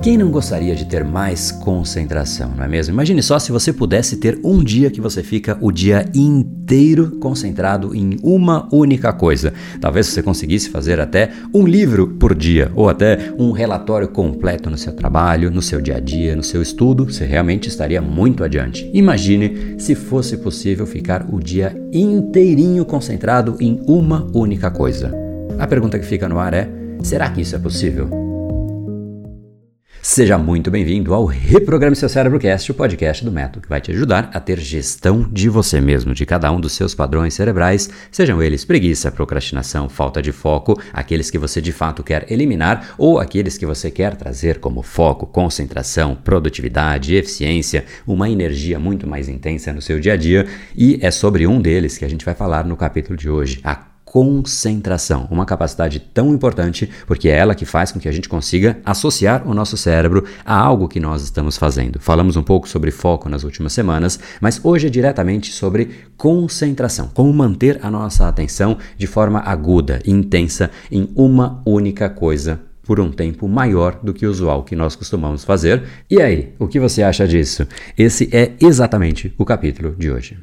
Quem não gostaria de ter mais concentração, não é mesmo? Imagine só se você pudesse ter um dia que você fica o dia inteiro concentrado em uma única coisa. Talvez você conseguisse fazer até um livro por dia, ou até um relatório completo no seu trabalho, no seu dia a dia, no seu estudo, você realmente estaria muito adiante. Imagine se fosse possível ficar o dia inteirinho concentrado em uma única coisa. A pergunta que fica no ar é: será que isso é possível? Seja muito bem-vindo ao Reprograme Seu Cérebro Cast, o podcast do método que vai te ajudar a ter gestão de você mesmo, de cada um dos seus padrões cerebrais, sejam eles preguiça, procrastinação, falta de foco, aqueles que você de fato quer eliminar ou aqueles que você quer trazer como foco, concentração, produtividade, eficiência, uma energia muito mais intensa no seu dia a dia. E é sobre um deles que a gente vai falar no capítulo de hoje, a concentração, uma capacidade tão importante porque é ela que faz com que a gente consiga associar o nosso cérebro a algo que nós estamos fazendo. Falamos um pouco sobre foco nas últimas semanas, mas hoje é diretamente sobre concentração, como manter a nossa atenção de forma aguda e intensa em uma única coisa por um tempo maior do que o usual que nós costumamos fazer. E aí, o que você acha disso? Esse é exatamente o capítulo de hoje.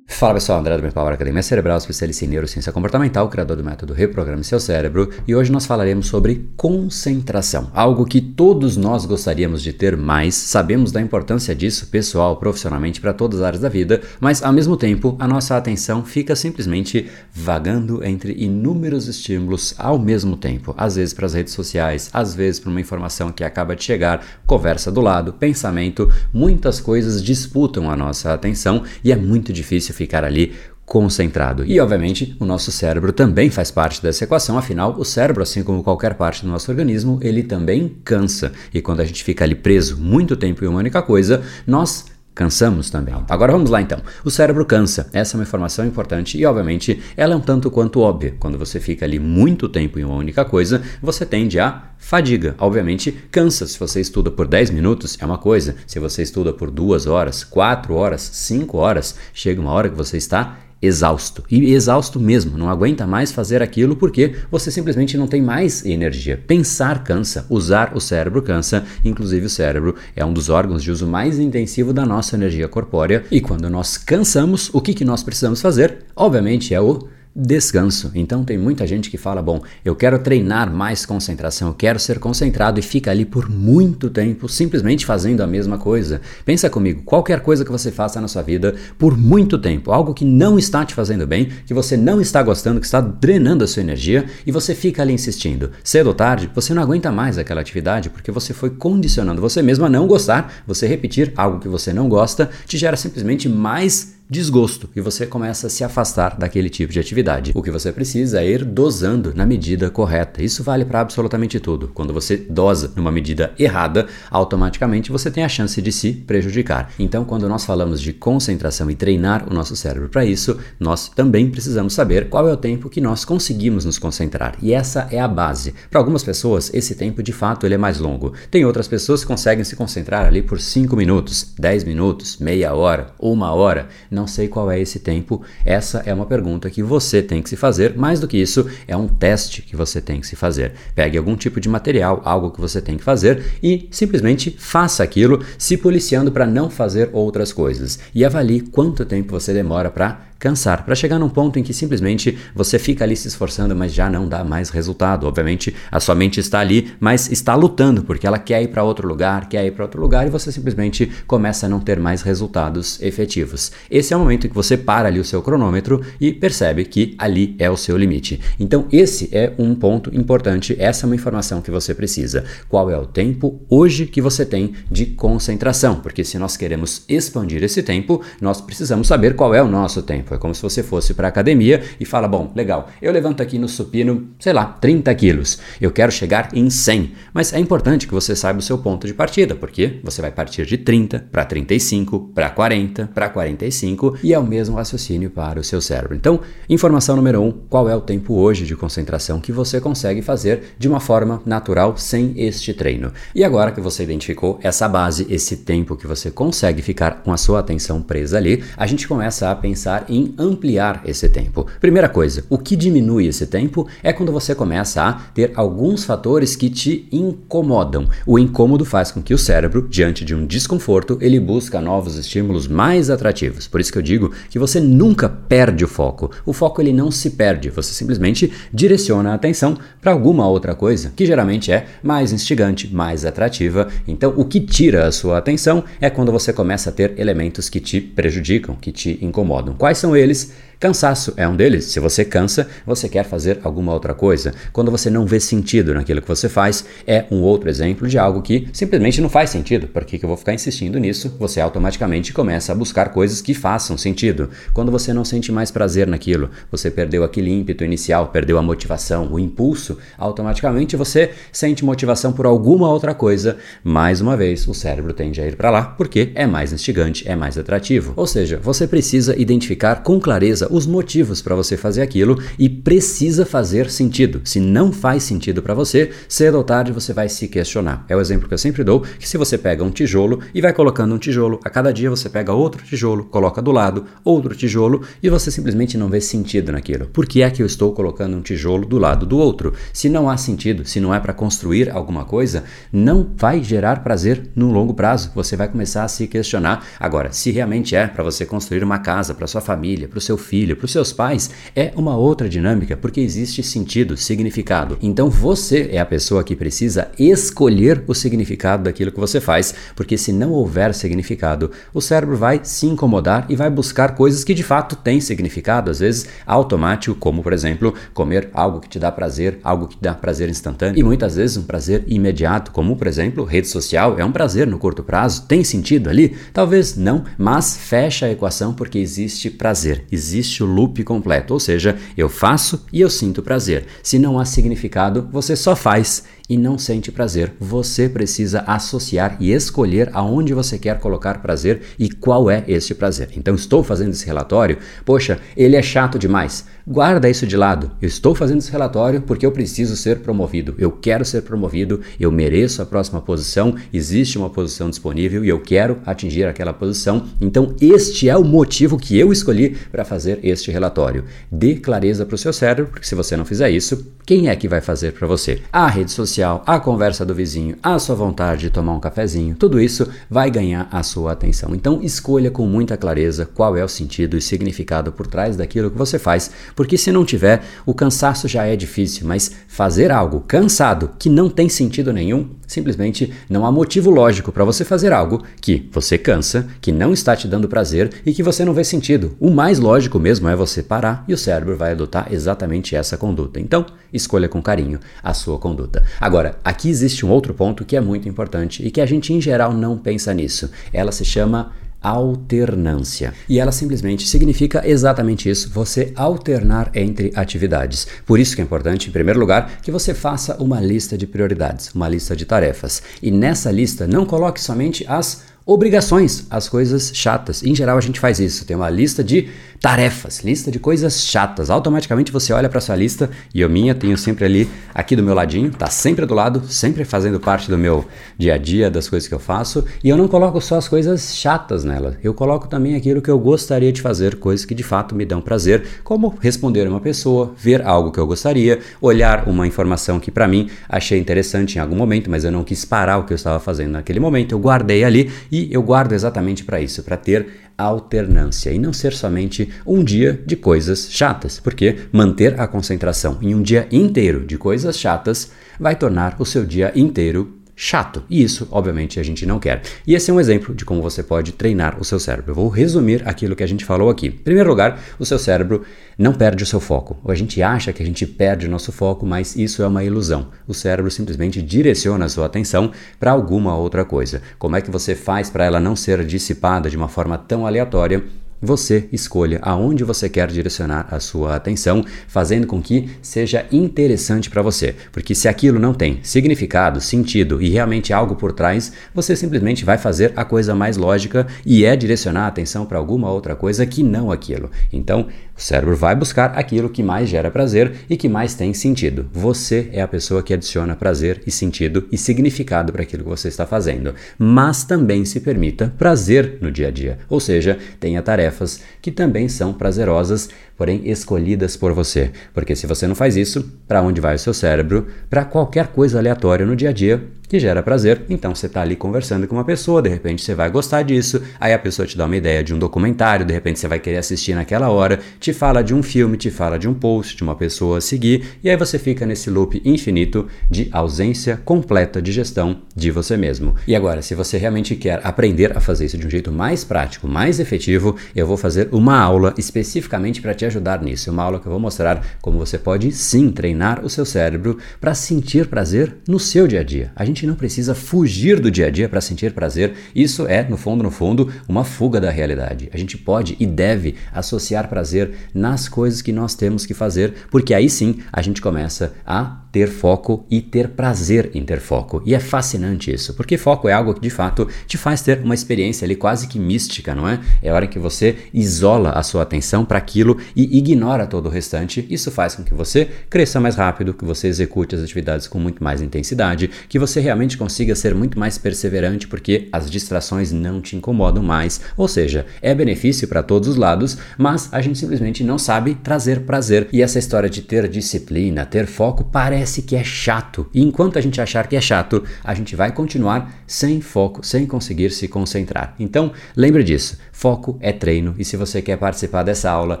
Fala pessoal, André do Power Academia Cerebral, especialista em neurociência comportamental, criador do método Reprograme Seu Cérebro, e hoje nós falaremos sobre concentração, algo que todos nós gostaríamos de ter mais, sabemos da importância disso pessoal, profissionalmente, para todas as áreas da vida, mas ao mesmo tempo a nossa atenção fica simplesmente vagando entre inúmeros estímulos ao mesmo tempo, às vezes para as redes sociais, às vezes para uma informação que acaba de chegar, conversa do lado, pensamento, muitas coisas disputam a nossa atenção e é muito difícil ficar ficar ali concentrado. E, obviamente, o nosso cérebro também faz parte dessa equação, afinal, o cérebro, assim como qualquer parte do nosso organismo, ele também cansa. E quando a gente fica ali preso muito tempo em uma única coisa, nós Cansamos também. Agora vamos lá então. O cérebro cansa. Essa é uma informação importante e, obviamente, ela é um tanto quanto óbvia. Quando você fica ali muito tempo em uma única coisa, você tende a fadiga. Obviamente, cansa. Se você estuda por 10 minutos, é uma coisa. Se você estuda por 2 horas, 4 horas, 5 horas, chega uma hora que você está exausto. E exausto mesmo, não aguenta mais fazer aquilo porque você simplesmente não tem mais energia. Pensar cansa, usar o cérebro cansa, inclusive o cérebro é um dos órgãos de uso mais intensivo da nossa energia corpórea. E quando nós cansamos, o que, que nós precisamos fazer? Obviamente é o descanso. Então tem muita gente que fala: bom, eu quero treinar mais concentração, eu quero ser concentrado e fica ali por muito tempo simplesmente fazendo a mesma coisa. Pensa comigo, qualquer coisa que você faça na sua vida por muito tempo, algo que não está te fazendo bem, que você não está gostando, que está drenando a sua energia e você fica ali insistindo. Cedo ou tarde, você não aguenta mais aquela atividade porque você foi condicionando você mesmo a não gostar, você repetir algo que você não gosta te gera simplesmente mais desgosto e você começa a se afastar daquele tipo de atividade. O que você precisa é ir dosando na medida correta. Isso vale para absolutamente tudo. Quando você dosa numa medida errada, automaticamente você tem a chance de se prejudicar. Então, quando nós falamos de concentração e treinar o nosso cérebro para isso, nós também precisamos saber qual é o tempo que nós conseguimos nos concentrar. E essa é a base. Para algumas pessoas, esse tempo de fato ele é mais longo. Tem outras pessoas que conseguem se concentrar ali por 5 minutos, 10 minutos, meia hora, uma hora. Não não sei qual é esse tempo. Essa é uma pergunta que você tem que se fazer. Mais do que isso, é um teste que você tem que se fazer. Pegue algum tipo de material, algo que você tem que fazer e simplesmente faça aquilo, se policiando para não fazer outras coisas. E avalie quanto tempo você demora para cansar, para chegar num ponto em que simplesmente você fica ali se esforçando, mas já não dá mais resultado. Obviamente, a sua mente está ali, mas está lutando porque ela quer ir para outro lugar, quer ir para outro lugar e você simplesmente começa a não ter mais resultados efetivos. Esse é o momento em que você para ali o seu cronômetro e percebe que ali é o seu limite. Então, esse é um ponto importante, essa é uma informação que você precisa. Qual é o tempo hoje que você tem de concentração? Porque se nós queremos expandir esse tempo, nós precisamos saber qual é o nosso tempo. É como se você fosse para academia e fala: bom, legal, eu levanto aqui no supino, sei lá, 30 quilos. Eu quero chegar em 100. Mas é importante que você saiba o seu ponto de partida, porque você vai partir de 30 para 35, para 40, para 45 e é o mesmo raciocínio para o seu cérebro. Então, informação número 1: um, qual é o tempo hoje de concentração que você consegue fazer de uma forma natural sem este treino? E agora que você identificou essa base, esse tempo que você consegue ficar com a sua atenção presa ali, a gente começa a pensar em ampliar esse tempo. Primeira coisa, o que diminui esse tempo é quando você começa a ter alguns fatores que te incomodam. O incômodo faz com que o cérebro, diante de um desconforto, ele busca novos estímulos mais atrativos. Por isso que eu digo que você nunca perde o foco. O foco ele não se perde, você simplesmente direciona a atenção para alguma outra coisa, que geralmente é mais instigante, mais atrativa. Então, o que tira a sua atenção é quando você começa a ter elementos que te prejudicam, que te incomodam. Quais são eles? Cansaço é um deles. Se você cansa, você quer fazer alguma outra coisa. Quando você não vê sentido naquilo que você faz, é um outro exemplo de algo que simplesmente não faz sentido. Por que, que eu vou ficar insistindo nisso? Você automaticamente começa a buscar coisas que façam sentido. Quando você não sente mais prazer naquilo, você perdeu aquele ímpeto inicial, perdeu a motivação, o impulso, automaticamente você sente motivação por alguma outra coisa. Mais uma vez, o cérebro tende a ir para lá porque é mais instigante, é mais atrativo. Ou seja, você precisa identificar com clareza os motivos para você fazer aquilo e precisa fazer sentido. Se não faz sentido para você, cedo ou tarde você vai se questionar. É o exemplo que eu sempre dou, que se você pega um tijolo e vai colocando um tijolo, a cada dia você pega outro tijolo, coloca do lado outro tijolo e você simplesmente não vê sentido naquilo. Por que é que eu estou colocando um tijolo do lado do outro? Se não há sentido, se não é para construir alguma coisa, não vai gerar prazer no longo prazo. Você vai começar a se questionar. Agora, se realmente é para você construir uma casa para sua família, para o seu filho, filho, para os seus pais, é uma outra dinâmica, porque existe sentido, significado. Então você é a pessoa que precisa escolher o significado daquilo que você faz, porque se não houver significado, o cérebro vai se incomodar e vai buscar coisas que de fato têm significado, às vezes automático, como por exemplo, comer algo que te dá prazer, algo que dá prazer instantâneo, e muitas vezes um prazer imediato, como por exemplo, rede social, é um prazer no curto prazo, tem sentido ali? Talvez não, mas fecha a equação porque existe prazer, existe o loop completo, ou seja, eu faço e eu sinto prazer. Se não há significado, você só faz e não sente prazer. Você precisa associar e escolher aonde você quer colocar prazer e qual é esse prazer. Então, estou fazendo esse relatório, poxa, ele é chato demais. Guarda isso de lado. Eu estou fazendo esse relatório porque eu preciso ser promovido. Eu quero ser promovido, eu mereço a próxima posição, existe uma posição disponível e eu quero atingir aquela posição. Então, este é o motivo que eu escolhi para fazer este relatório. Dê clareza para o seu cérebro, porque se você não fizer isso, quem é que vai fazer para você? A rede social, a conversa do vizinho, a sua vontade de tomar um cafezinho, tudo isso vai ganhar a sua atenção. Então, escolha com muita clareza qual é o sentido e significado por trás daquilo que você faz porque se não tiver, o cansaço já é difícil, mas fazer algo cansado que não tem sentido nenhum, simplesmente não há motivo lógico para você fazer algo que você cansa, que não está te dando prazer e que você não vê sentido. O mais lógico mesmo é você parar e o cérebro vai adotar exatamente essa conduta. Então, escolha com carinho a sua conduta. Agora, aqui existe um outro ponto que é muito importante e que a gente em geral não pensa nisso. Ela se chama alternância. E ela simplesmente significa exatamente isso, você alternar entre atividades. Por isso que é importante, em primeiro lugar, que você faça uma lista de prioridades, uma lista de tarefas. E nessa lista não coloque somente as obrigações, as coisas chatas. Em geral a gente faz isso, tem uma lista de tarefas, lista de coisas chatas. Automaticamente você olha para sua lista e eu minha tenho sempre ali aqui do meu ladinho, tá sempre do lado, sempre fazendo parte do meu dia a dia, das coisas que eu faço, e eu não coloco só as coisas chatas nela. Eu coloco também aquilo que eu gostaria de fazer, coisas que de fato me dão prazer, como responder uma pessoa, ver algo que eu gostaria, olhar uma informação que para mim achei interessante em algum momento, mas eu não quis parar o que eu estava fazendo naquele momento. Eu guardei ali e eu guardo exatamente para isso, para ter alternância e não ser somente um dia de coisas chatas, porque manter a concentração em um dia inteiro de coisas chatas vai tornar o seu dia inteiro chato. E isso, obviamente, a gente não quer. E esse é um exemplo de como você pode treinar o seu cérebro. Eu vou resumir aquilo que a gente falou aqui. Em primeiro lugar, o seu cérebro não perde o seu foco. A gente acha que a gente perde o nosso foco, mas isso é uma ilusão. O cérebro simplesmente direciona a sua atenção para alguma outra coisa. Como é que você faz para ela não ser dissipada de uma forma tão aleatória? Você escolha aonde você quer direcionar a sua atenção, fazendo com que seja interessante para você. Porque se aquilo não tem significado, sentido e realmente algo por trás, você simplesmente vai fazer a coisa mais lógica e é direcionar a atenção para alguma outra coisa que não aquilo. Então, o cérebro vai buscar aquilo que mais gera prazer e que mais tem sentido. Você é a pessoa que adiciona prazer e sentido e significado para aquilo que você está fazendo. Mas também se permita prazer no dia a dia, ou seja, tenha tarefas que também são prazerosas, porém escolhidas por você. Porque se você não faz isso, para onde vai o seu cérebro? Para qualquer coisa aleatória no dia a dia que gera prazer. Então você está ali conversando com uma pessoa, de repente você vai gostar disso, aí a pessoa te dá uma ideia de um documentário, de repente você vai querer assistir naquela hora, te fala de um filme, te fala de um post, de uma pessoa a seguir, e aí você fica nesse loop infinito de ausência completa de gestão de você mesmo. E agora, se você realmente quer aprender a fazer isso de um jeito mais prático, mais efetivo, eu vou fazer uma aula especificamente para te ajudar nisso. Uma aula que eu vou mostrar como você pode sim treinar o seu cérebro para sentir prazer no seu dia a dia. A gente não precisa fugir do dia a dia para sentir prazer. Isso é, no fundo, no fundo, uma fuga da realidade. A gente pode e deve associar prazer nas coisas que nós temos que fazer, porque aí sim a gente começa a ter foco e ter prazer em ter foco. E é fascinante isso, porque foco é algo que de fato te faz ter uma experiência ali quase que mística, não é? É a hora que você isola a sua atenção para aquilo e ignora todo o restante. Isso faz com que você cresça mais rápido, que você execute as atividades com muito mais intensidade, que você realmente consiga ser muito mais perseverante porque as distrações não te incomodam mais. Ou seja, é benefício para todos os lados, mas a gente simplesmente não sabe trazer prazer. E essa história de ter disciplina, ter foco, parece que é chato. E enquanto a gente achar que é chato, a gente vai continuar sem foco, sem conseguir se concentrar. Então, lembre disso. Foco é treino e se você quer participar dessa aula,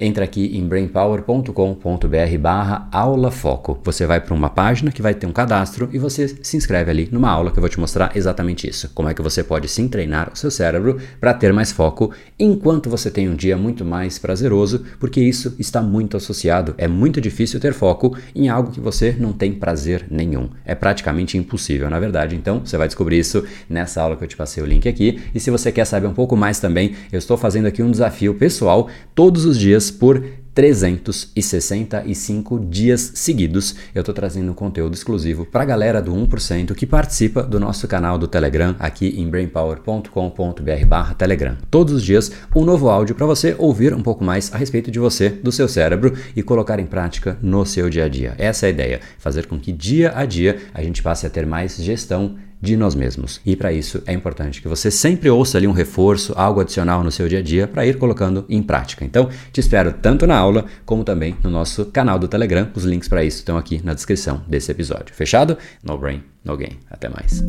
entra aqui em brainpower.com.br barra aula foco. Você vai para uma página que vai ter um cadastro e você se inscreve ali numa aula que eu vou te mostrar exatamente isso. Como é que você pode sim treinar o seu cérebro para ter mais foco enquanto você tem um dia muito mais prazeroso, porque isso está muito associado. É muito difícil ter foco em algo que você não tem prazer nenhum. É praticamente impossível, na verdade. Então, você vai descobrir isso nessa aula que eu te passei o link aqui. E se você quer saber um pouco mais também, eu estou fazendo aqui um desafio pessoal todos os dias por 365 dias seguidos. Eu estou trazendo conteúdo exclusivo para a galera do 1% que participa do nosso canal do Telegram aqui em brainpower.com.br/telegram. Todos os dias um novo áudio para você ouvir um pouco mais a respeito de você, do seu cérebro e colocar em prática no seu dia a dia. Essa é a ideia, fazer com que dia a dia a gente passe a ter mais gestão de nós mesmos. E para isso é importante que você sempre ouça ali um reforço, algo adicional no seu dia a dia para ir colocando em prática. Então, te espero tanto na aula como também no nosso canal do Telegram. Os links para isso estão aqui na descrição desse episódio. Fechado? No brain, no gain. Até mais.